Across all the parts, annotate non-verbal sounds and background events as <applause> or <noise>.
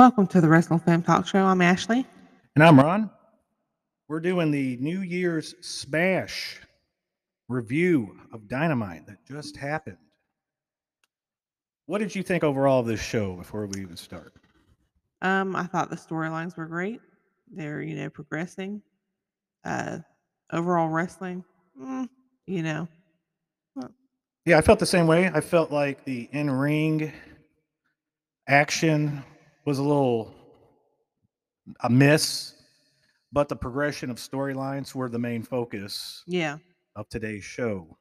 Welcome to the Wrestling Film Talk Show. I'm Ashley. And I'm Ron. We're doing the New Year's Smash review of Dynamite that just happened. What did you think overall of this show before we even start? Um, I thought the storylines were great. They're you know progressing. Uh, overall wrestling, mm, you know, Yeah, I felt the same way. I felt like the in ring action was a little a miss, but the progression of storylines were the main focus yeah, of today's show.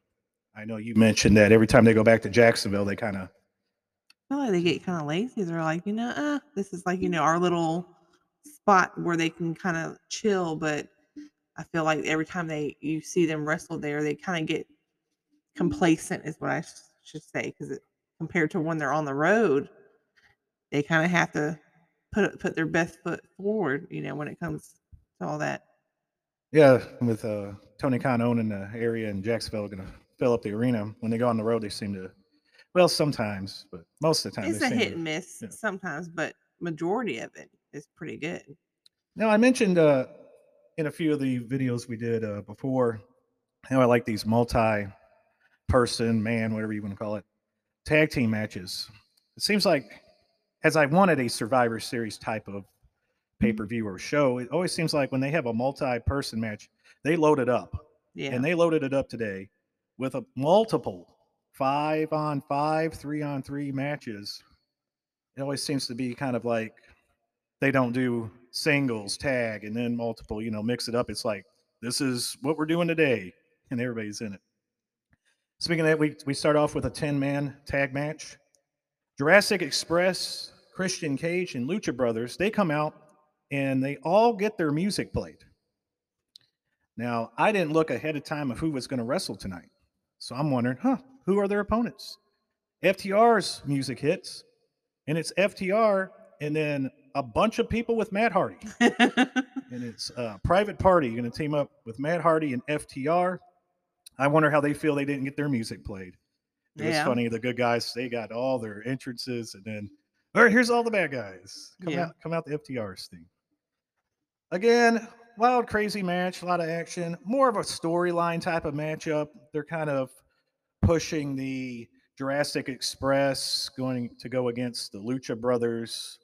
I know you mentioned that every time they go back to Jacksonville, they kind of I feel like they get kind of lazy. They're like, you know, uh, this is like you know our little spot where they can kind of chill. But I feel like every time they you see them wrestle there, they kind of get complacent, is what I sh- should say, because compared to when they're on the road, they kind of have to put put their best foot forward. You know, when it comes to all that. Yeah, with uh, Tony Khan owning the area in Jacksonville, going to fill up the arena. When they go on the road, they seem to, well, sometimes, but most of the time, It's they a seem hit to- and miss yeah. sometimes, but majority of it is pretty good. Now, I mentioned uh, in a few of the videos we did uh, before how I like these multi-person, man, whatever you want to call it, tag team matches. It seems like, as I wanted a Survivor Series type of mm-hmm. pay-per-view or show, it always seems like when they have a multi-person match, they load it up. Yeah. and they loaded it up today with a multiple five on five, three on three matches. It always seems to be kind of like they don't do singles, tag, and then multiple, you know, mix it up. It's like this is what we're doing today, and everybody's in it. Speaking of that, we, we start off with a 10 man tag match. Jurassic Express, Christian Cage, and Lucha Brothers, they come out and they all get their music played. Now, I didn't look ahead of time of who was going to wrestle tonight. So I'm wondering, huh, who are their opponents? FTR's music hits, and it's FTR and then a bunch of people with Matt Hardy. <laughs> And it's a private party. Going to team up with Matt Hardy and FTR. I wonder how they feel they didn't get their music played. It was funny. The good guys, they got all their entrances, and then, all right, here's all the bad guys. Come Yeah. out, come out the FTR's thing. Again, wild, crazy match, a lot of action, more of a storyline type of matchup. They're kind of pushing the Jurassic Express going to go against the Lucha Brothers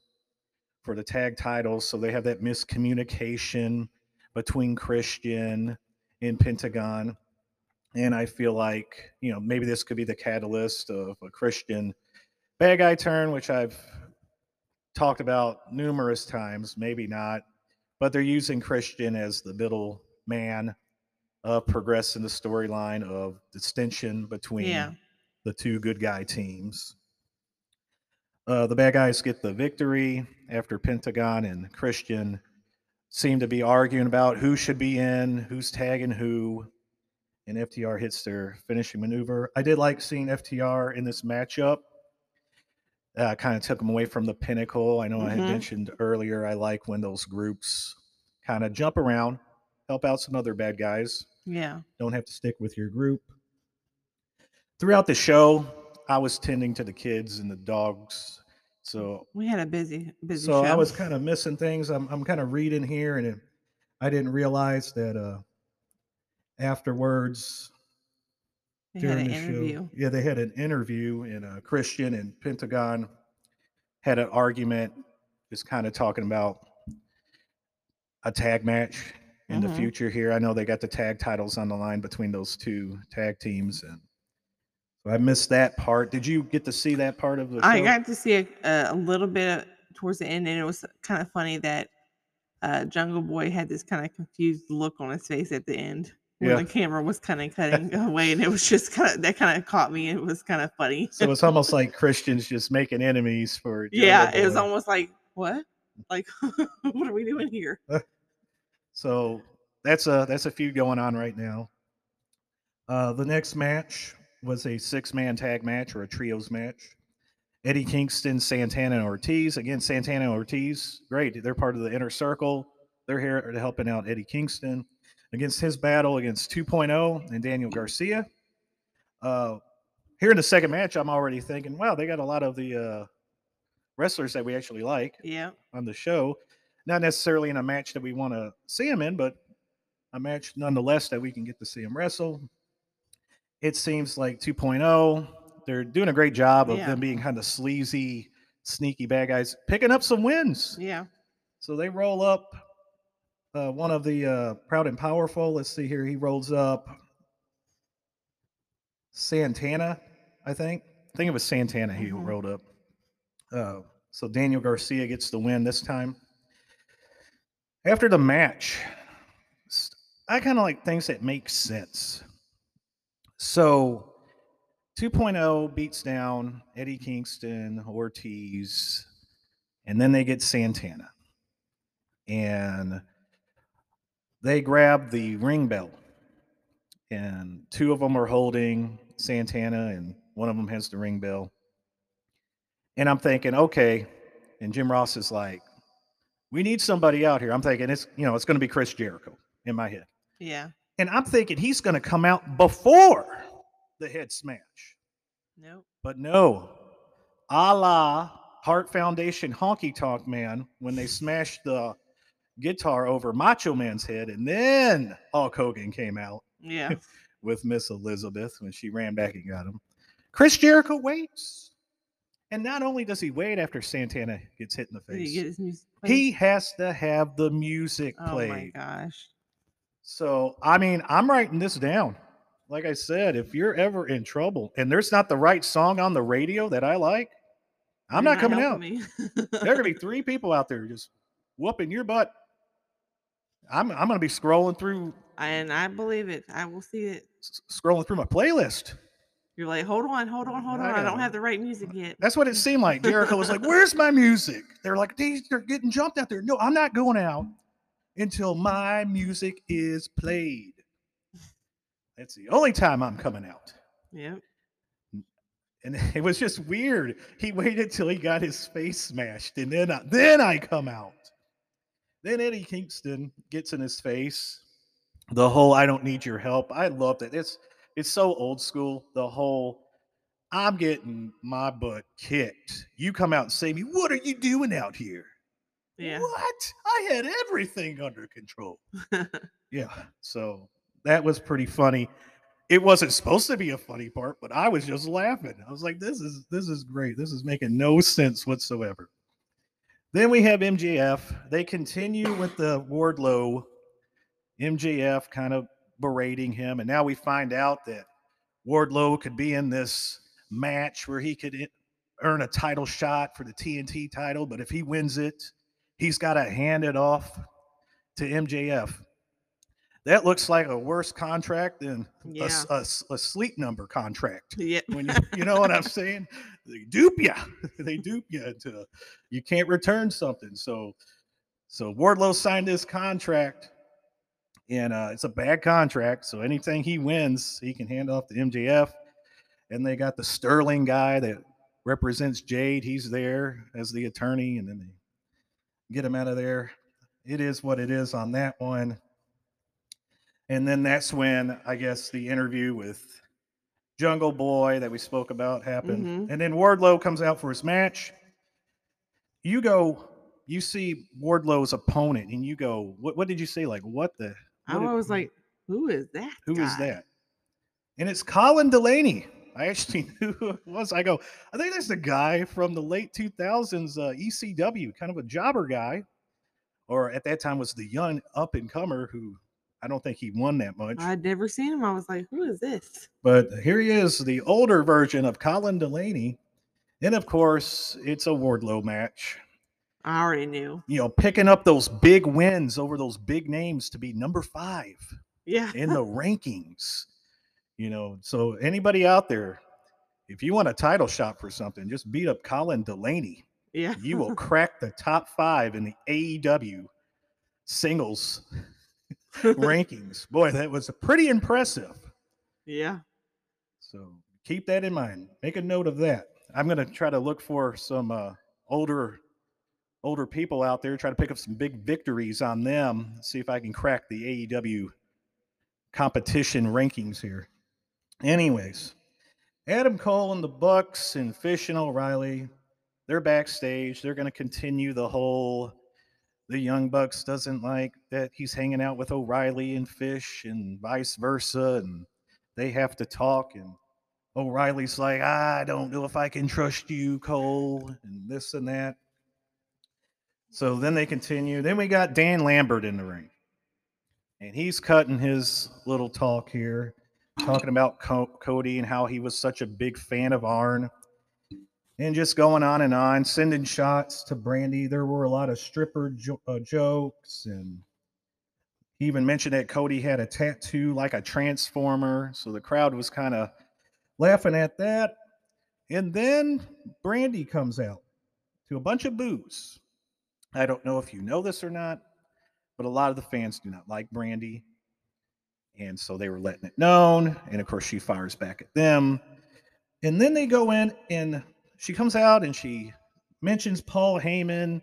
for the tag titles. So they have that miscommunication between Christian and Pentagon. And I feel like, you know, maybe this could be the catalyst of a Christian bad guy turn, which I've talked about numerous times, maybe not, but they're using Christian as the middle man of progressing the storyline of distinction between Yeah. the two good guy teams. Uh, the bad guys get the victory after Pentagon and Christian seem to be arguing about who should be in, who's tagging who, and FTR hits their finishing maneuver. I did like seeing FTR in this matchup. Uh, kind of took them away from the pinnacle. I know I had Mhm. mentioned earlier. I like when those groups kind of jump around, help out some other bad guys yeah. don't have to stick with your group. Throughout the show, I was tending to the kids and the dogs. So We had a busy, busy so show. I was kind of missing things. I'm I'm kind of reading here and it, I didn't realize that uh afterwards They had during an the interview. show. Yeah, they had an interview and uh Christian and Pentagon had an argument just kind of talking about a tag match in the Mhm. future here. I know they got the tag titles on the line between those two tag teams and so I missed that part. Did you get to see that part of the show? I got to see a, a, a little bit towards the end, and it was kind of funny that uh, Jungle Boy had this kind of confused look on his face at the end when Yeah. the camera was kind of cutting away, and it was just kind of that kind of caught me. It was kind of funny. so it's almost like <laughs> Christians just making enemies for yeah, it was almost like what? Like, <laughs> what are we doing here? <laughs> So that's a that's a feud going on right now. Uh, the next match was a six man tag match or a trios match. Eddie Kingston, Santana, and Ortiz. Again, Santana and Ortiz, great. They're part of the inner circle. They're here to helping out Eddie Kingston against his battle against 2.0 and Daniel Garcia. Uh, here in the second match, I'm already thinking, wow, they got a lot of the uh, wrestlers that we actually like Yeah. on the show. Not necessarily in a match that we want to see him in, but a match nonetheless that we can get to see him wrestle. It seems like 2.0, they're doing a great job of Yeah. them being kind of sleazy, sneaky bad guys, picking up some wins. Yeah. So they roll up uh, one of the uh, proud and powerful. Let's see here. He rolls up Santana, I think. I think it was Santana he Mhm. rolled up. Uh, so Daniel Garcia gets the win this time. After the match, I kind of like things that make sense. So 2.0 beats down Eddie Kingston, Ortiz, and then they get Santana. And they grab the ring bell. And two of them are holding Santana, and one of them has the ring bell. And I'm thinking, okay. And Jim Ross is like, we need somebody out here. I'm thinking it's, you know, it's going to be Chris Jericho in my head. Yeah. And I'm thinking he's going to come out before the head smash. Nope. But no, a la Heart Foundation Honky Tonk Man when they smashed the guitar over Macho Man's head, and then Hulk Hogan came out Yeah. <laughs> with Miss Elizabeth when she ran back and got him. Chris Jericho waits. And not only does he wait after Santana gets hit in the face, get his music played? he has to have the music Oh my played. gosh. So, I mean, I'm writing this down. Like I said, if you're ever in trouble and there's not the right song on the radio that I like, I'm You're not coming out. <laughs> There are gonna be three people out there just whooping your butt. I'm I'm gonna be scrolling through and I believe it. I will see it. s- scrolling through my playlist. You're like, hold on, hold on, hold on. I, don't gotta- have the right music yet. That's what it seemed like. Jericho was like, <laughs> "Where's my music?" They're like, "These are getting jumped out there." No, I'm not going out until my music is played. That's the only time I'm coming out. Yep. And <laughs> it was just weird. He waited till he got his face smashed, and then I, then I come out. Then Eddie Kingston gets in his face. The whole "I don't need your help." I love that. It's it's so old school. The whole I'm getting my butt kicked. You come out and save me. What are you doing out here? Yeah. What? I had everything under control. <laughs> Yeah. So that was pretty funny. It wasn't supposed to be a funny part, but I was just laughing. I was like, this is this is great. This is making no sense whatsoever. Then we have MJF. They continue with the Wardlow. MJF kind of berating him, and now we find out that Wardlow could be in this match where he could earn a title shot for the TNT title, but if he wins it, he's got to hand it off to MJF. That looks like a worse contract than a Yeah. a, s- a sleep number contract. Yeah. When you, you know what I'm saying? <laughs> They dupe you. <laughs> They dupe you into you can't return something. So, so Wardlow signed this contract, and uh, it's a bad contract. So anything he wins, he can hand off to MJF. And they got the Sterling guy that represents Jade. He's there as the attorney, and then they get him out of there. It is what it is on that one. And then that's when I guess the interview with Jungle Boy that we spoke about happened. Mhm. And then Wardlow comes out for his match. You go, you see Wardlow's opponent, and you go, what, what did you say? Like, what the? I what did- was like, who is that? who is guy? that? And it's Colin Delaney. I actually <laughs> knew who it was. I go, I think that's the guy from the late 2000s uh, ECW, kind of a jobber guy, or at that time was the young up and comer who I don't think he won that much. I'd never seen him. I was like, who is this? But here he is, the older version of Colin Delaney. And of course, it's a Wardlow match. I already knew. You know, picking up those big wins over those big names to be number five Yeah. in the <laughs> rankings. You know, so anybody out there, if you want a title shot for something, just beat up Colin Delaney. Yeah. You will <laughs> crack the top five in the AEW singles <laughs> rankings. Boy, that was pretty impressive. yeah. So keep that in mind. Make a note of that. I'm going to try to look for some uh, older older people out there, try to pick up some big victories on them, see if I can crack the AEW competition rankings here. Anyways, Adam Cole and the Bucks and Fish and O'Reilly they're backstage. They're going to continue the whole the Young Bucks doesn't like that he's hanging out with O'Reilly and Fish and vice versa. And they have to talk. And O'Reilly's like, I don't know if I can trust you, Cole, and this and that. So then they continue. Then we got Dan Lambert in the ring. And he's cutting his little talk here, talking about Co- Cody and how he was such a big fan of Arn and just going on and on, sending shots to Brandi. There were a lot of stripper jo- uh, jokes, and he even mentioned that Cody had a tattoo like a transformer. So the crowd was kind of laughing at that. And then Brandi comes out to a bunch of boos. I don't know if you know this or not, but a lot of the fans do not like Brandi. And so they were letting it known. And of course, she fires back at them. And then they go in and she comes out and she mentions Paul Heyman.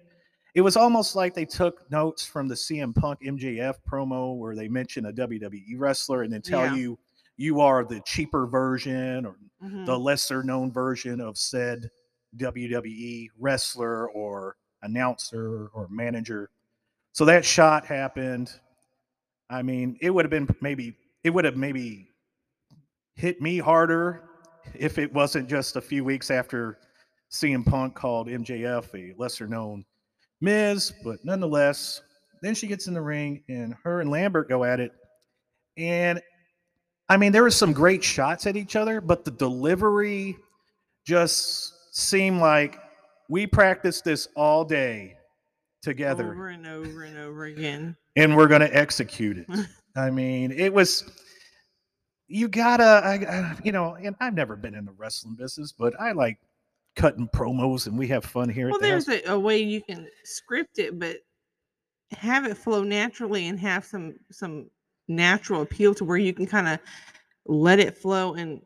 It was almost like they took notes from the CM Punk MJF promo where they mention a WWE wrestler and then tell Yeah. you you are the cheaper version or Mhm. the lesser known version of said WWE wrestler or announcer or manager. So that shot happened. I mean, it would have been maybe it would have maybe hit me harder if it wasn't just a few weeks after CM Punk called MJF a lesser known Miz, but nonetheless, then she gets in the ring and her and Lambert go at it. And I mean, there was some great shots at each other, but the delivery just seemed like we practiced this all day together over and over and over again. <laughs> and we're going to execute it. <laughs> I mean, it was you gotta, I, I, you know, and I've never been in the wrestling business, but I like cutting promos and we have fun here. Well, the there's a, a way you can script it, but have it flow naturally and have some some natural appeal to where you can kind of let it flow and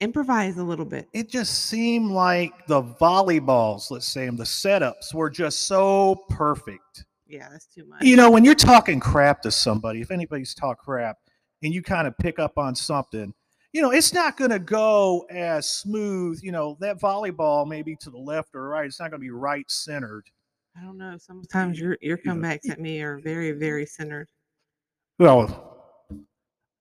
improvise a little bit. it just seemed like the volleyballs, let's say, and the setups were just so perfect. Yeah, that's too much. You know, when you're talking crap to somebody, if anybody's talk crap and you kind of pick up on something, you know, it's not going to go as smooth. You know, that volleyball maybe to the left or right, it's not going to be right centered. I don't know. Sometimes your your You know, comebacks at me are very very centered. Well,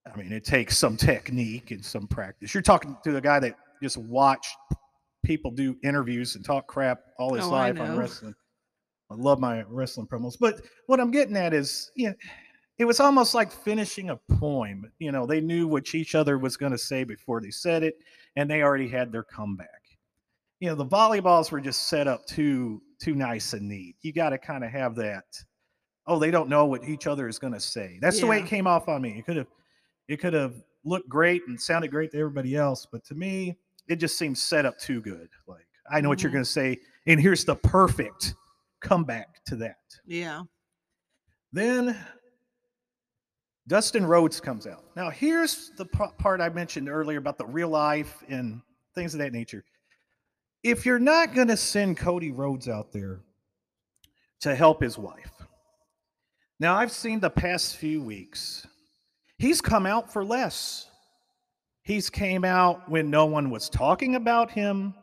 I mean, it takes some technique and some practice. You're talking to the guy that just watched people do interviews and talk crap all his Oh, life on wrestling. I love my wrestling promos. But what I'm getting at is, you know, it was almost like finishing a poem. You know, they knew what each other was going to say before they said it, and they already had their comeback. You know, the volleyballs were just set up too too nice and neat. You got to kind of have that. Oh, they don't know what each other is going to say. That's the way it came off on me. It could have it could have looked great and sounded great to everybody else, but to me, it just seemed set up too good. Like I know what you're Mhm. going to say, and here's the perfect comeback to that. Yeah. Then Dustin Rhodes comes out. Now, here's the pa- part I mentioned earlier about the real life and things of that nature. If you're not going to send Cody Rhodes out there to help his wife, now I've seen the past few weeks, he's come out for less. He's came out when no one was talking about him.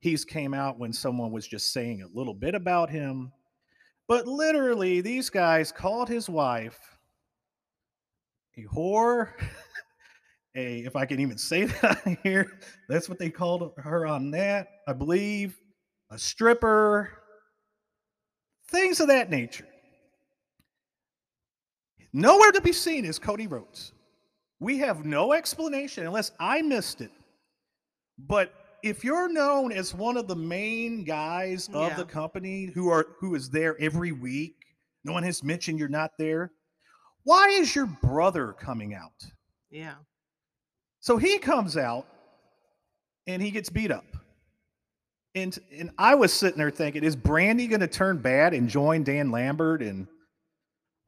He's came out when someone was just saying a little bit about him. But literally, these guys called his wife a whore. <laughs> A, if I can even say <laughs> that on here, that's what they called her on that, I believe. A stripper, things of that nature. Nowhere to be seen is Cody Rhodes. We have no explanation unless I missed it. But if you're known as one of the main guys of Yeah. the company who are who is there every week, no one has mentioned you're not there. Why is your brother coming out? Yeah. So he comes out and he gets beat up. And and I was sitting there thinking, is Brandi going to turn bad and join Dan Lambert and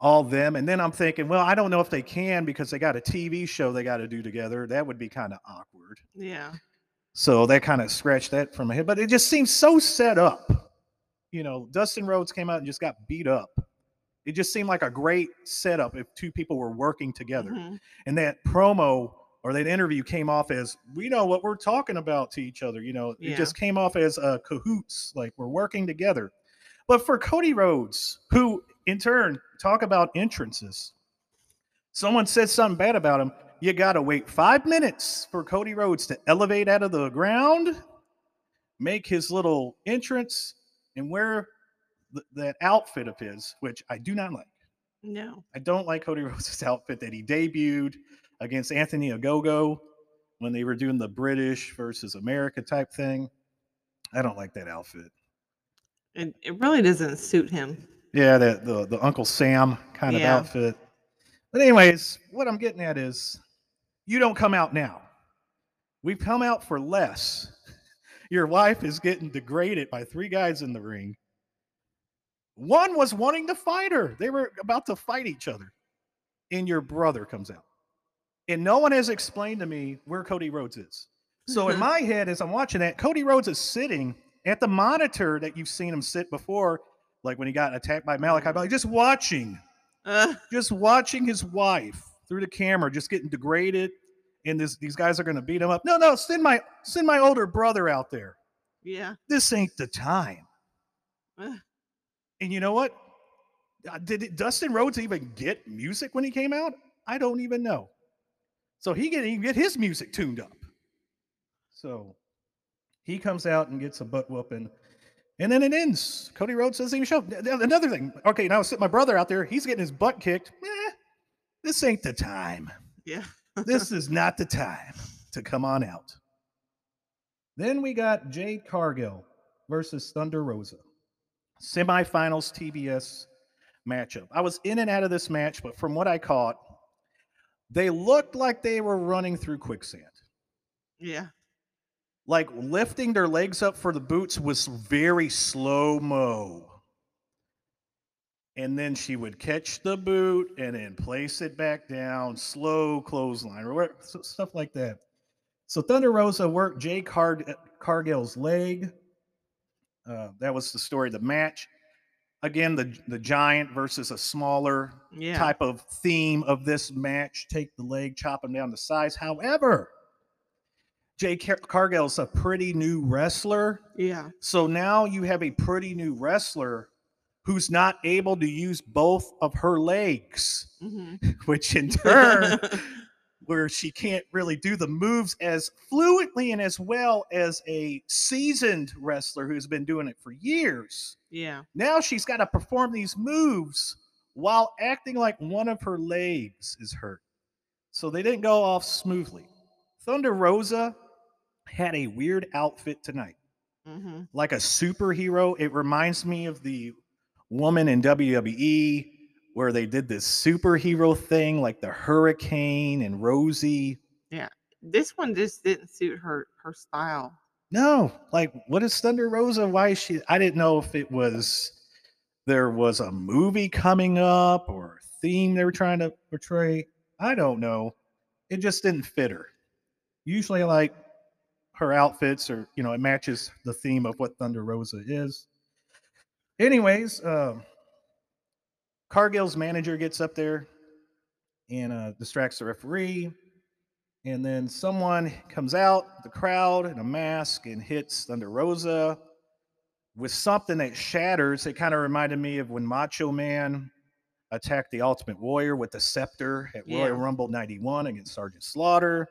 all them? And then I'm thinking, well, I don't know if they can because they got a TV show they got to do together. That would be kind of awkward. Yeah. So that kind of scratched that from my head. But it just seems so set up. You know, Dustin Rhodes came out and just got beat up. It just seemed like a great setup if two people were working together Mhm. and that promo or that interview came off as we know what we're talking about to each other. You know, it just came off as uh, cahoots, like we're working together. But for Cody Rhodes, who in turn talk about entrances, someone says something bad about him. You got to wait five minutes for Cody Rhodes to elevate out of the ground, make his little entrance, and wear th- that outfit of his, which I do not like. No. I don't like Cody <laughs> Rhodes' outfit that he debuted against Anthony Ogogo when they were doing the British versus America type thing. I don't like that outfit. It, it really doesn't suit him. Yeah, that the the Uncle Sam kind of outfit. But anyways, what I'm getting at is you don't come out now. We've come out for less. <laughs> Your wife is getting degraded by three guys in the ring. One was wanting to fight her. They were about to fight each other. And your brother comes out. And no one has explained to me where Cody Rhodes is. So in <laughs> my head, as I'm watching that, Cody Rhodes is sitting at the monitor that you've seen him sit before, like when he got attacked by Malakai Black, just watching, Uh, just watching his wife through the camera, just getting degraded. And this, these guys are going to beat him up. No, no, send my send my older brother out there. yeah. This ain't the time. Uh, And you know what? Uh, Did it, Dustin Rhodes even get music when he came out? I don't even know. So he can even get his music tuned up. So he comes out and gets a butt whooping. And then it ends. Cody Rhodes doesn't even show. Another thing. Okay, now sit my brother out there. He's getting his butt kicked. Eh, this ain't the time. yeah. <laughs> This is not the time to come on out. Then we got Jade Cargill versus Thunder Rosa. Semifinals TBS matchup. I was in and out of this match, but from what I caught, they looked like they were running through quicksand. Yeah. Like lifting their legs up for the boots was very slow mo. And then she would catch the boot and then place it back down, slow clothesline or stuff like that. So Thunder Rosa worked Jay Car- Cargill's leg. Uh, that was the story of the match. Again, the the giant versus a smaller Yeah. type of theme of this match. Take the leg, chop him down to size. However, Jay Car- Cargill's a pretty new wrestler. Yeah. So now you have a pretty new wrestler who's not able to use both of her legs, hmm <laughs> which in turn, <laughs> where she can't really do the moves as fluently and as well as a seasoned wrestler who's been doing it for years. yeah. Now she's got to perform these moves while acting like one of her legs is hurt. So they didn't go off smoothly. Thunder Rosa had a weird outfit tonight, hmm like a superhero. It reminds me of the woman in WWE where they did this superhero thing, like the Hurricane and Rosie. Yeah. This one just didn't suit her her style. No, like what is Thunder Rosa? Why is she? I didn't know if it was there was a movie coming up or a theme they were trying to portray. I don't know. It just didn't fit her. Usually, like her outfits, or you know, it matches the theme of what Thunder Rosa is. Anyways, um, Cargill's manager gets up there and uh, distracts the referee. And then someone comes out, the crowd in a mask, and hits Thunder Rosa with something that shatters. It kind of reminded me of when Macho Man attacked the Ultimate Warrior with the scepter at Yeah. Royal Rumble 91 against Sergeant Slaughter.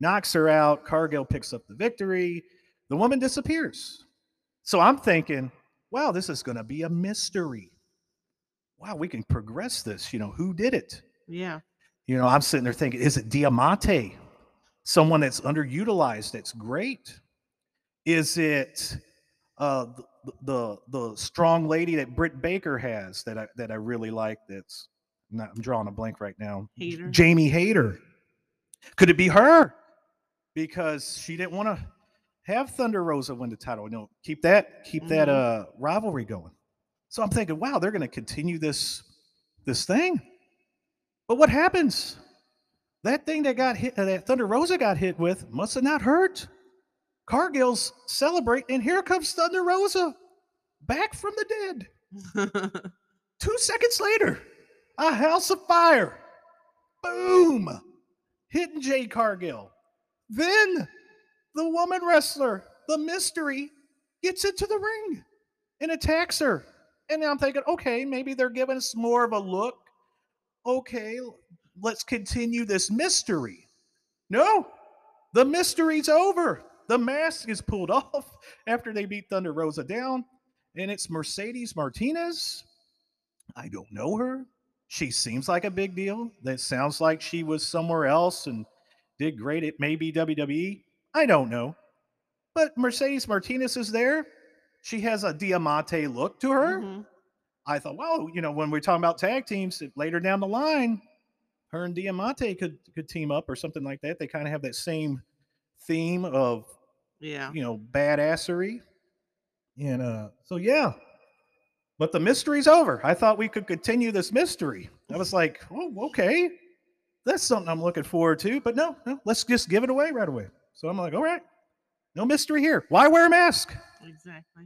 Knocks her out. Cargill picks up the victory. The woman disappears. So I'm thinking, wow, this is going to be a mystery. Wow, we can progress this. You know, who did it? Yeah. You know, I'm sitting there thinking, is it Diamante? Someone that's underutilized, that's great. Is it uh, the, the the strong lady that Britt Baker has that I that I really like? That's not, I'm drawing a blank right now. Hayter. Jamie Hayter. Could it be her? Because she didn't want to have Thunder Rosa win the title. No, keep that keep that Mhm. uh rivalry going. So I'm thinking, wow, they're going to continue this this thing. But what happens? That thing that got hit, uh, that Thunder Rosa got hit with, must have not hurt. Cargill's celebrate, and here comes Thunder Rosa, back from the dead. <laughs> Two seconds later, a house of fire. Boom! hitting Jade Cargill. Then the woman wrestler, the mystery, gets into the ring and attacks her. And I'm thinking, okay, maybe they're giving us more of a look. Okay, let's continue this mystery. No, the mystery's over. The mask is pulled <laughs> off after they beat Thunder Rosa down, and it's Mercedes Martinez. I don't know her. She seems like a big deal. That sounds like she was somewhere else and did great. It may be WWE. I don't know. But Mercedes Martinez is there. She has a Diamante look to her. Mhm. I thought, well, you know, when we're talking about tag teams later down the line, her and Diamante could could team up or something like that. They kind of have that same theme of Yeah. you know badassery, and uh, so yeah. But the mystery's over. I thought we could continue this mystery. I was like, oh, okay, that's something I'm looking forward to. But no, no, let's just give it away right away. So I'm like, all right, no mystery here. Why wear a mask? Exactly.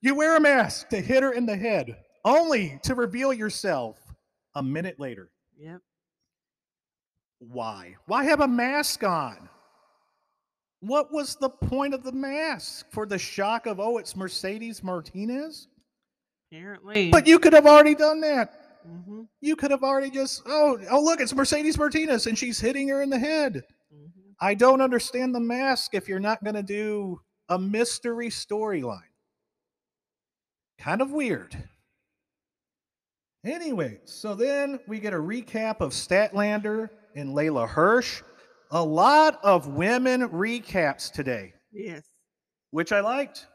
You wear a mask to hit her in the head, only to reveal yourself a minute later. Yep. Why? Why have a mask on? What was the point of the mask? For the shock of, oh, it's Mercedes Martinez? Apparently. But you could have already done that. hmm You could have already just, oh, oh, look, it's Mercedes Martinez and she's hitting her in the head. hmm I don't understand the mask if you're not going to do a mystery storyline. Kind of weird. Anyway, so then we get a recap of Statlander and Leyla Hirsch. A lot of women recaps today, Yes. which I liked.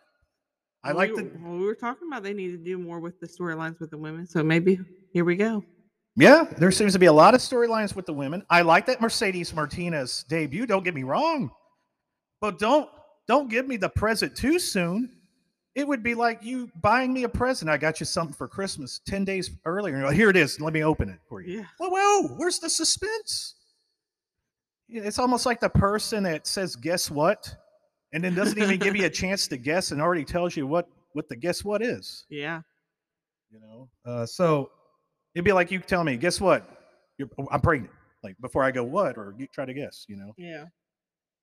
I like the well, we were talking about they need to do more with the storylines with the women. So maybe here we go. Yeah, there seems to be a lot of storylines with the women. I like that Mercedes Martinez debut. Don't get me wrong, but don't don't give me the present too soon. It would be like you buying me a present. I got you something for Christmas ten days earlier. And like, Here it is. Let me open it for you. Yeah. Whoa, whoa! Where's the suspense? It's almost like the person that says, "Guess what," and then doesn't even give you a <laughs> chance to guess, and already tells you what what the guess what is Yeah. you know uh, so it'd be like you tell me guess what You're, i'm pregnant like before i go what or you try to guess you know Yeah.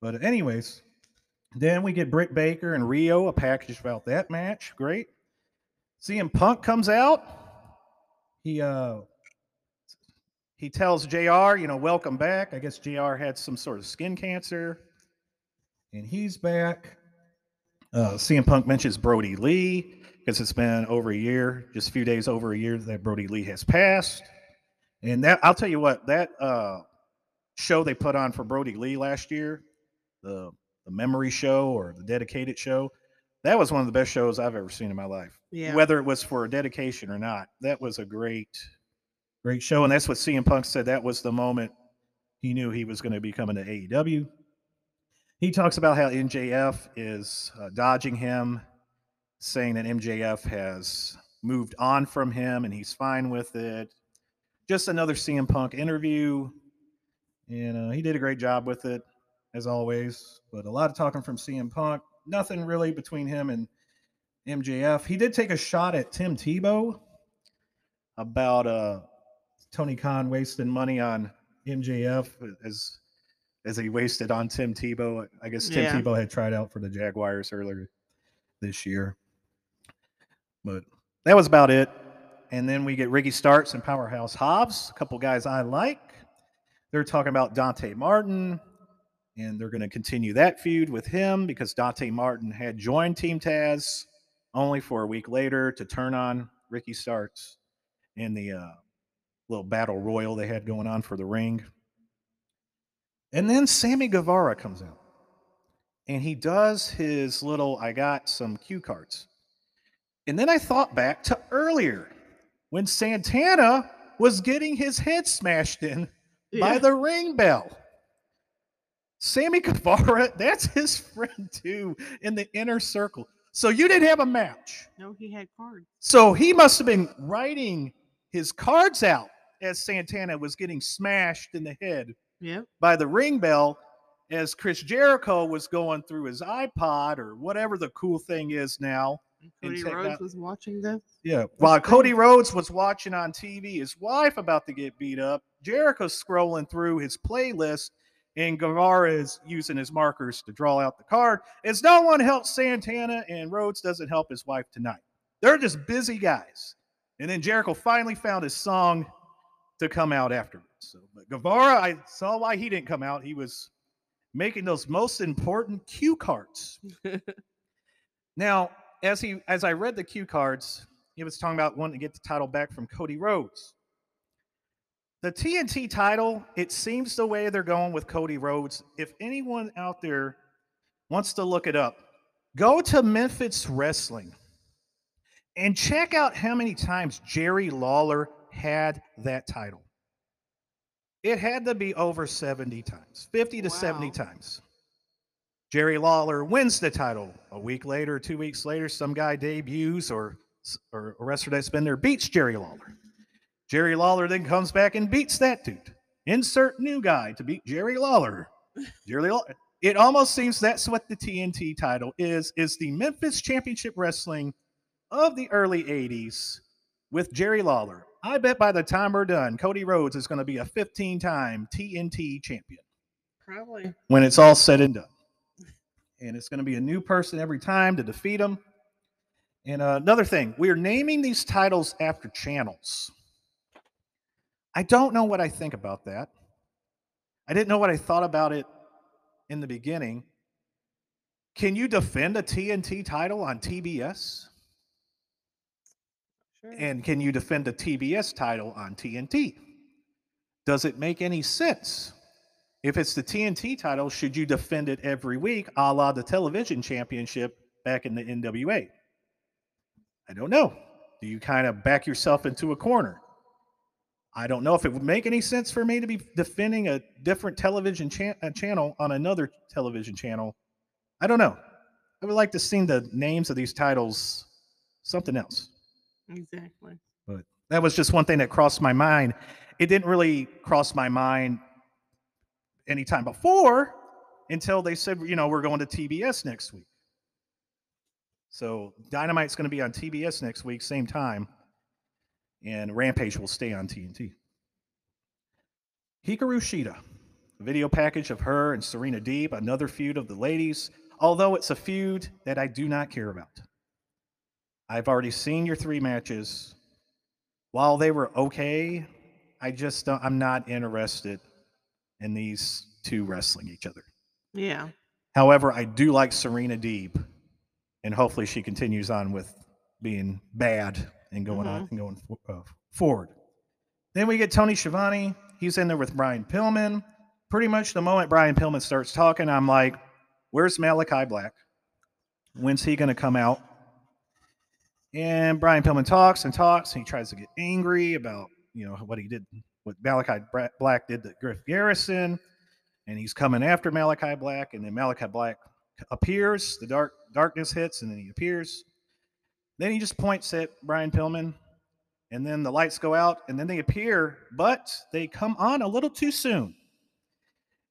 but anyways then we get britt baker and Riho a package about that match great CM Punk comes out. He uh he tells JR, you know, welcome back. I guess JR had some sort of skin cancer. And he's back. Uh CM Punk mentions Brodie Lee because it's been over a year, just a few days over a year that Brodie Lee has passed. And that I'll tell you what, that uh show they put on for Brodie Lee last year, the the memory show or the dedicated show, that was one of the best shows I've ever seen in my life Yeah. whether it was for a dedication or not. That was a great, great show. And that's what CM Punk said. That was the moment he knew he was going to be coming to AEW. He talks about how MJF is uh, dodging him, saying that MJF has moved on from him and he's fine with it. Just another CM Punk interview. And uh, he did a great job with it, as always. But a lot of talking from CM Punk. Nothing really between him and MJF. He did take a shot at Tim Tebow about uh, Tony Khan wasting money on MJF as as he wasted on Tim Tebow. I guess Tim Yeah. Tebow had tried out for the Jaguars earlier this year. But that was about it. And then we get Ricky Starks and Powerhouse Hobbs, a couple guys I like. They're talking about Dante Martin, and they're going to continue that feud with him because Dante Martin had joined Team Taz only for a week later to turn on Ricky Starks in the uh, little battle royal they had going on for the ring. And then Sammy Guevara comes out and he does his little I got some cue cards. And then I thought back to earlier when Santana was getting his head smashed in by the ring bell. Sammy Guevara, <laughs> that's his friend too in the inner circle. So you didn't have a match. No, he had cards. So he must have been writing his cards out as Santana was getting smashed in the head Yep. by the ring bell as Chris Jericho was going through his iPod or whatever the cool thing is now Cody Rhodes was watching this. Yeah. While Cody. Rhodes was watching on TV, his wife about to get beat up, Jericho's scrolling through his playlist, and Guevara is using his markers to draw out the card. As no one helps Santana, and Rhodes doesn't help his wife tonight. They're just busy guys. And then Jericho finally found his song to come out afterwards. So, but Guevara, I saw why he didn't come out. He was making those most important cue cards. <laughs> Now, as he as I read the cue cards, he was talking about wanting to get the title back from Cody Rhodes. The TNT title, it seems the way they're going with Cody Rhodes. If anyone out there wants to look it up, go to Memphis Wrestling and check out how many times Jerry Lawler had that title. It had to be over 70 times, 50 to 70 times. Jerry Lawler wins the title. A week later, two weeks later, some guy debuts or or a wrestler that's been there beats Jerry Lawler. Jerry Lawler then comes back and beats that dude. Insert new guy to beat Jerry Lawler. <laughs> Jerry Lawler. It almost seems that's what the TNT title is, is the Memphis Championship Wrestling of the early 80s with Jerry Lawler. I bet by the time we're done, Cody Rhodes is going to be a 15-time TNT champion Probably. when it's all said and done. And it's going to be a new person every time to defeat him. And uh, another thing, we are naming these titles after channels. I don't know what I think about that. I didn't know what I thought about it in the beginning. Can you defend a TNT title on TBS? Sure. And can you defend a TBS title on TNT? Does it make any sense? If it's the TNT title, should you defend it every week, a la the television championship back in the NWA? I don't know. Do you kind of back yourself into a corner? I don't know if it would make any sense for me to be defending a different television cha- uh, channel on another television channel. I don't know. I would like to see the names of these titles something else exactly. But that was just one thing that crossed my mind. It didn't really cross my mind anytime before until they said, you know, we're going to TBS next week. So Dynamite's going to be on TBS next week, same time, and Rampage will stay on TNT. Hikaru Shida, a video package of her and Serena Deeb, another feud of the ladies, although it's a feud that I do not care about. I've already seen your three matches while they were okay, I just don't, I'm not interested in these two wrestling each other. Yeah. However, I do like Serena Deeb, and hopefully she continues on with being bad and going on and going fo- uh, forward. Then we get Tony Schiavone. He's in there with Brian Pillman. Pretty much the moment Brian Pillman starts talking, I'm like, "Where's Malakai Black? When's he going to come out?" And Brian Pillman talks and talks, and he tries to get angry about you know what he did, what Malakai Black did to Griff Garrison, and he's coming after Malakai Black, and then Malakai Black appears, the dark darkness hits, and then he appears. Then he just points at Brian Pillman, and then the lights go out, and then they appear, but they come on a little too soon.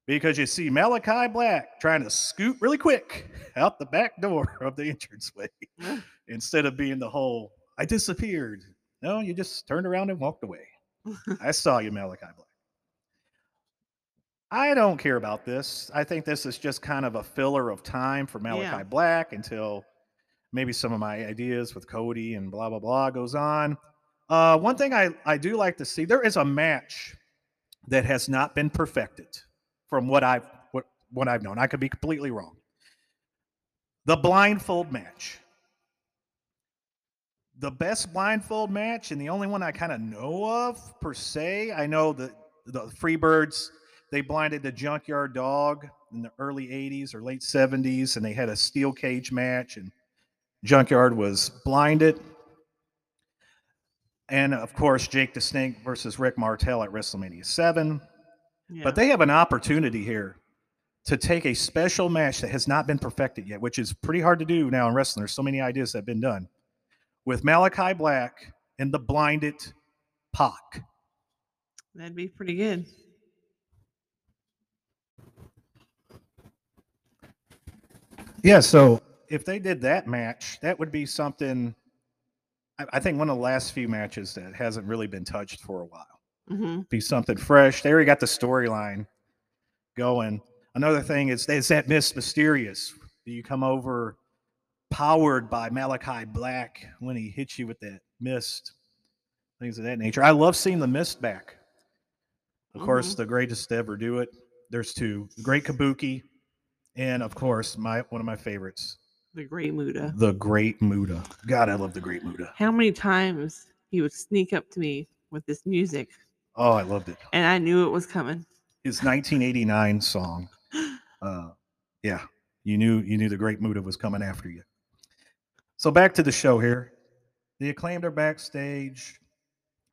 Because you see Malakai Black trying to scoot really quick <laughs> out the back door of the entranceway <laughs> instead of being the whole I disappeared. No, you just turned around and walked away. <laughs> I saw you, Malakai Black. I don't care about this. I think this is just kind of a filler of time for Malakai Yeah. Black until maybe some of my ideas with Cody and blah blah blah goes on. Uh, one thing I, I do like to see there is a match that has not been perfected from what I've what, what I've known. I could be completely wrong. The blindfold match. The best blindfold match, and the only one I kind of know of per se. I know the the Freebirds they blinded the Junkyard Dog in the early '80s or late '70s, and they had a steel cage match, and Junkyard was blinded. And of course, Jake the Snake versus Rick Martel at WrestleMania 7. Yeah. But they have an opportunity here to take a special match that has not been perfected yet, which is pretty hard to do now in wrestling. There's so many ideas that have been done with Malakai Black and the blinded Pac. That'd be pretty good. Yeah, so if they did that match, that would be something. I, I think one of the last few matches that hasn't really been touched for a while. hmm Be something fresh. They already got the storyline going. Another thing is, is that Miss Mysterious. Do you come over powered by Malakai Black when he hits you with that mist? Things of that nature. I love seeing the mist back. Of course, the greatest to ever do it. There's two: the Great Kabuki, and of course, my one of my favorites, The Great Muta. the Great Muta. God, I love the Great Muta. How many times he would sneak up to me with this music, Oh, I loved it. and I knew it was coming. His 1989 song. <gasps> Uh, yeah, you knew you knew the Great Muta was coming after you. So back to the show here. The acclaimed are backstage.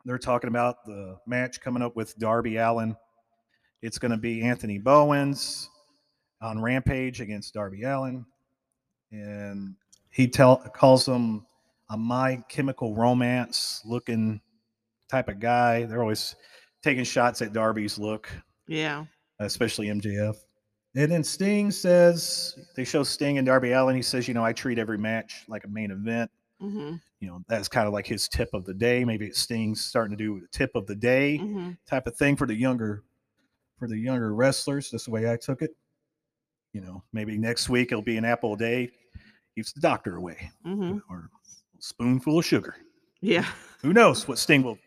They're talking about the match coming up with Darby Allin. It's going to be Anthony Bowens on Rampage against Darby Allin, and he tell calls him a My Chemical Romance looking type of guy. They're always taking shots at Darby's look Yeah. especially MJF. And then Sting says they show Sting and Darby Allin. He says, you know, I treat every match like a main event. hmm You know, that's kind of like his tip of the day. Maybe it's Sting's starting to do the tip of the day hmm type of thing for the younger for the younger wrestlers. That's the way I took it. You know, maybe next week it'll be an apple a day. Keeps the doctor away. hmm Or a spoonful of sugar. Yeah. Who knows what Sting will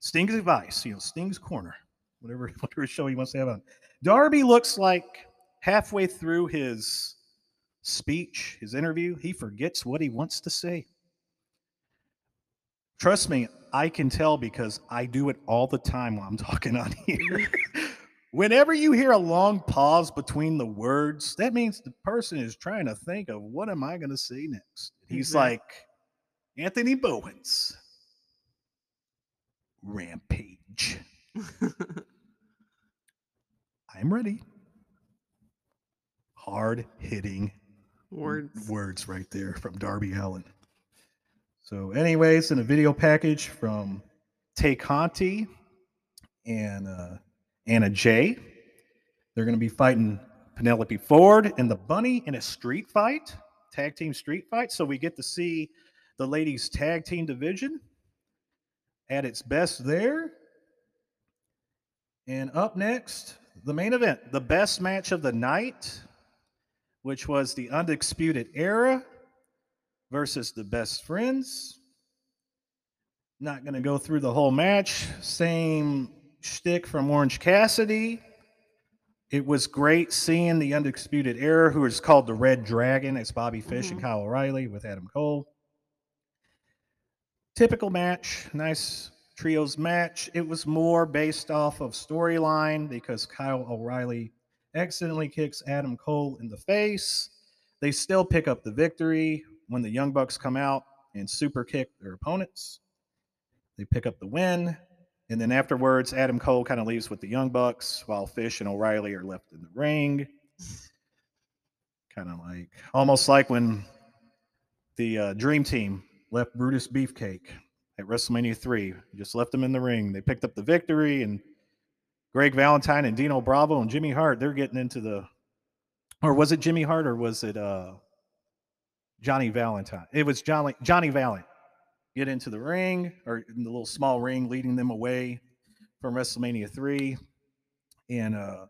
Sting's advice, you know, Sting's corner, whatever <laughs> whatever show he wants to have on. Darby looks like halfway through his speech, his interview, he forgets what he wants to say. Trust me, I can tell because I do it all the time while I'm talking on <laughs> here. <laughs> Whenever you hear a long pause between the words, that means the person is trying to think of what am I going to say next. He's like Anthony Bowens. Rampage. I'm ready. Hard hitting <laughs> Words. words right there from Darby Allin. So, anyways, in a video package from Tay Conti and uh, Anna Jay, they're going to be fighting Penelope Ford and the Bunny in a street fight, tag team street fight. So we get to see the ladies' tag team division at its best there. And up next, the main event, the best match of the night, which was the Undisputed Era versus the Best Friends. Not going to go through the whole match. Same shtick from Orange Cassidy. It was great seeing the Undisputed Era, who is called the Red Dragon. It's Bobby Fish and Mhm. Kyle O'Reilly with Adam Cole. Typical match, nice trios match. It was more based off of storyline because Kyle O'Reilly accidentally kicks Adam Cole in the face. They still pick up the victory when the Young Bucks come out and super kick their opponents. They pick up the win. And then afterwards, Adam Cole kind of leaves with the Young Bucks while Fish and O'Reilly are left in the ring. Kind of like, almost like when the uh, Dream Team left Brutus Beefcake at WrestleMania 3. Just left them in the ring. They picked up the victory, and Greg Valentine and Dino Bravo and Jimmy Hart, they're getting into the. Or was it Jimmy Hart or was it uh, Johnny Valentine? It was Johnny, Johnny Valent. Get into the ring or in the little small ring, leading them away from WrestleMania 3. And uh,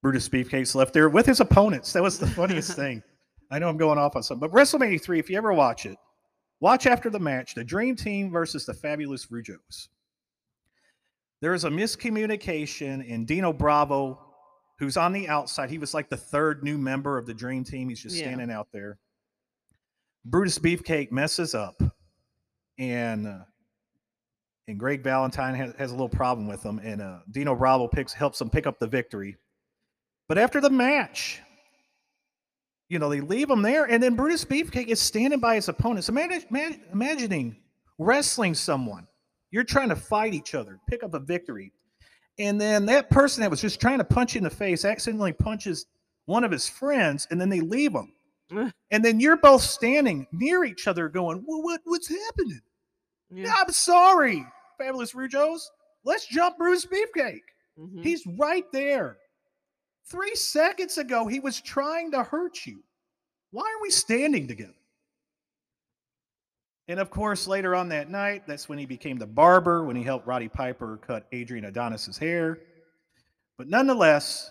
Brutus Beefcake's left there with his opponents. That was the funniest <laughs> thing. I know I'm going off on something, but WrestleMania 3, if you ever watch it, watch after the match the Dream Team versus the Fabulous Rougeaus. There is a miscommunication, and Dino Bravo, who's on the outside, he was like the third new member of the Dream Team. He's just Yeah. standing out there. Brutus Beefcake messes up, and uh, and Greg Valentine has, has a little problem with him, and uh, Dino Bravo picks helps him pick up the victory. But after the match, you know, they leave him there, and then Brutus Beefcake is standing by his opponents. Imagine, imagine, imagining wrestling someone. You're trying to fight each other, pick up a victory. And then that person that was just trying to punch you in the face accidentally punches one of his friends, and then they leave him. <laughs> And then you're both standing near each other going, well, what, what's happening? Yeah. I'm sorry, Fabulous Rougeaus. Let's jump Bruce Beefcake. Mhm. He's right there. Three seconds ago, he was trying to hurt you. Why are we standing together? And of course, later on that night, that's when he became the barber, when he helped Roddy Piper cut Adrian Adonis's hair. But nonetheless,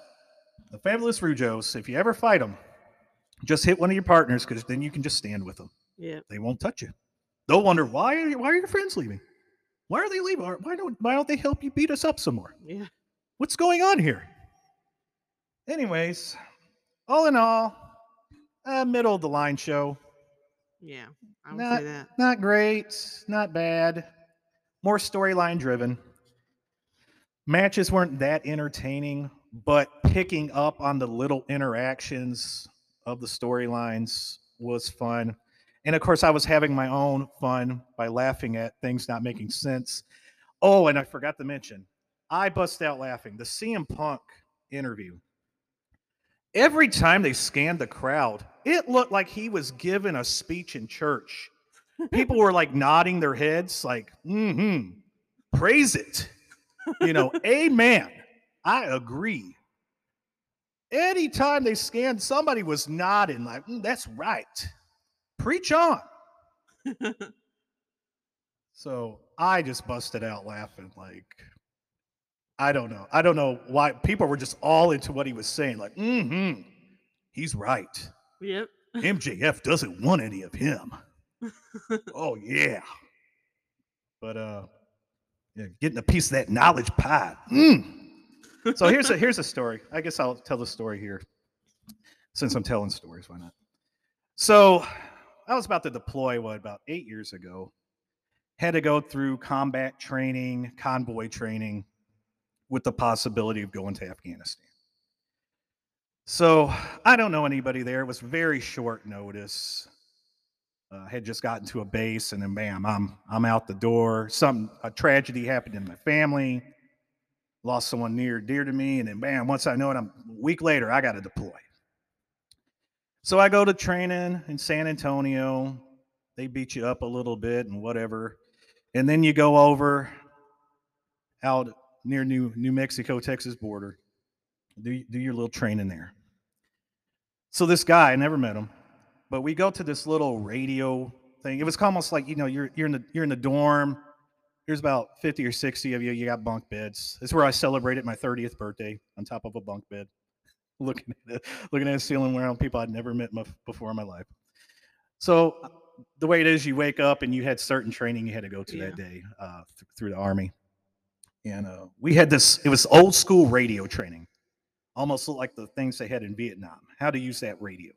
the Fabulous Rougeaus, if you ever fight them, just hit one of your partners because then you can just stand with them. Yeah. They won't touch you. They'll wonder why are you, why are your friends leaving? Why are they leaving? Why don't why don't they help you beat us up some more? Yeah. What's going on here? Anyways, all in all, a middle of the line show. Yeah. I would Not- say that. Not great, not bad. More storyline driven. Matches weren't that entertaining, but picking up on the little interactions of the storylines was fun. And of course, I was having my own fun by laughing at things not making sense. Oh, and I forgot to mention, I bust out laughing. The CM Punk interview. Every time they scanned the crowd, it looked like he was giving a speech in church. People were like nodding their heads, like, mm-hmm, praise it. You know, <laughs> amen. I agree. Anytime they scanned, somebody was nodding, like, "Mm, that's right. Preach on. <laughs> So I just busted out laughing. Like, I don't know. I don't know why people were just all into what he was saying. Like, mm-hmm. He's right. Yep. MJF doesn't want any of him. <laughs> oh yeah. But uh yeah, getting a piece of that knowledge pie. Mm. So here's a <laughs> here's a story. I guess I'll tell the story here. Since I'm telling stories, why not? So I was about to deploy what about eight years ago. Had to go through combat training, convoy training, with the possibility of going to Afghanistan. So I don't know anybody there. It was very short notice. Uh, had just gotten to a base, and then bam, I'm I'm out the door. Some a tragedy happened in my family. Lost someone near dear to me, and then bam, once I know it, I'm a week later, I got to deploy. So I go to training in San Antonio. They beat you up a little bit and whatever, and then you go over out near New New Mexico Texas border. Do do your little training there. So this guy, I never met him, but we go to this little radio thing. It was almost like you know you're you're in the you're in the dorm. There's about 50 or 60 of you. You got bunk beds. This is where I celebrated my 30th birthday on top of a bunk bed, <laughs> looking at it, looking at the ceiling around people I'd never met my, before in my life. So the way it is, you wake up and you had certain training you had to go to Yeah. that day uh, th- through the army, and uh, we had this. It was old school radio training almost like the things they had in Vietnam, how to use that radio.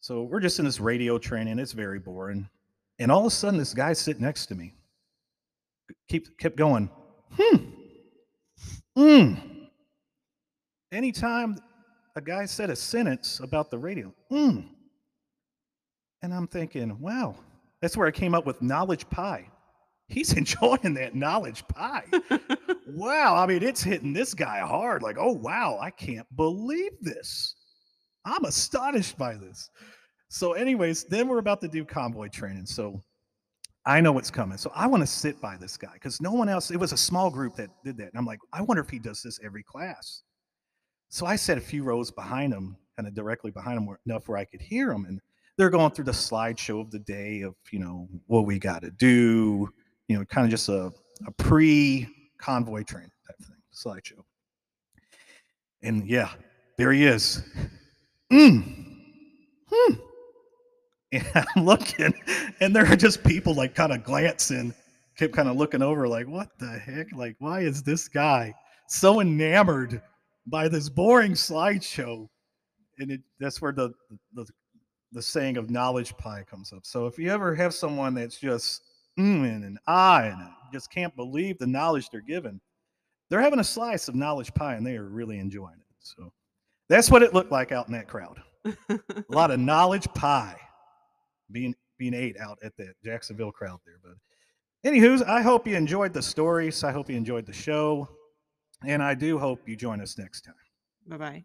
So we're just in this radio training. It's very boring. And all of a sudden, this guy sitting next to me keep, kept going, hmm, hmm. Anytime a guy said a sentence about the radio, hmm. And I'm thinking, wow, that's where I came up with knowledge pie. He's <laughs> enjoying that knowledge pie <laughs> wow, I mean, it's hitting this guy hard. Like, oh, wow, I can't believe this. I'm astonished by this. So, anyways, then we're about to do convoy training. So, I know what's coming. So, I want to sit by this guy because no one else, it was a small group that did that. And I'm like, I wonder if he does this every class. So, I sat a few rows behind them, kind of directly behind them enough where I could hear them. And they're going through the slideshow of the day of, you know, what we got to do, you know, kind of just a, a pre convoy training type thing, slideshow. And yeah, there he is. Mm. Hmm. <laughs> And I'm looking, and there are just people like kind of glancing, kept kind of looking over, like, what the heck? Like, why is this guy so enamored by this boring slideshow? And it, that's where the, the the saying of knowledge pie comes up. So if you ever have someone that's just mm and ah and just can't believe the knowledge they're given, they're having a slice of knowledge pie and they are really enjoying it. So that's what it looked like out in that crowd. A lot of <laughs> knowledge pie being being ate out at that Jacksonville crowd there. But anywho's, I hope you enjoyed the stories. I hope you enjoyed the show. And I do hope you join us next time. bye bye.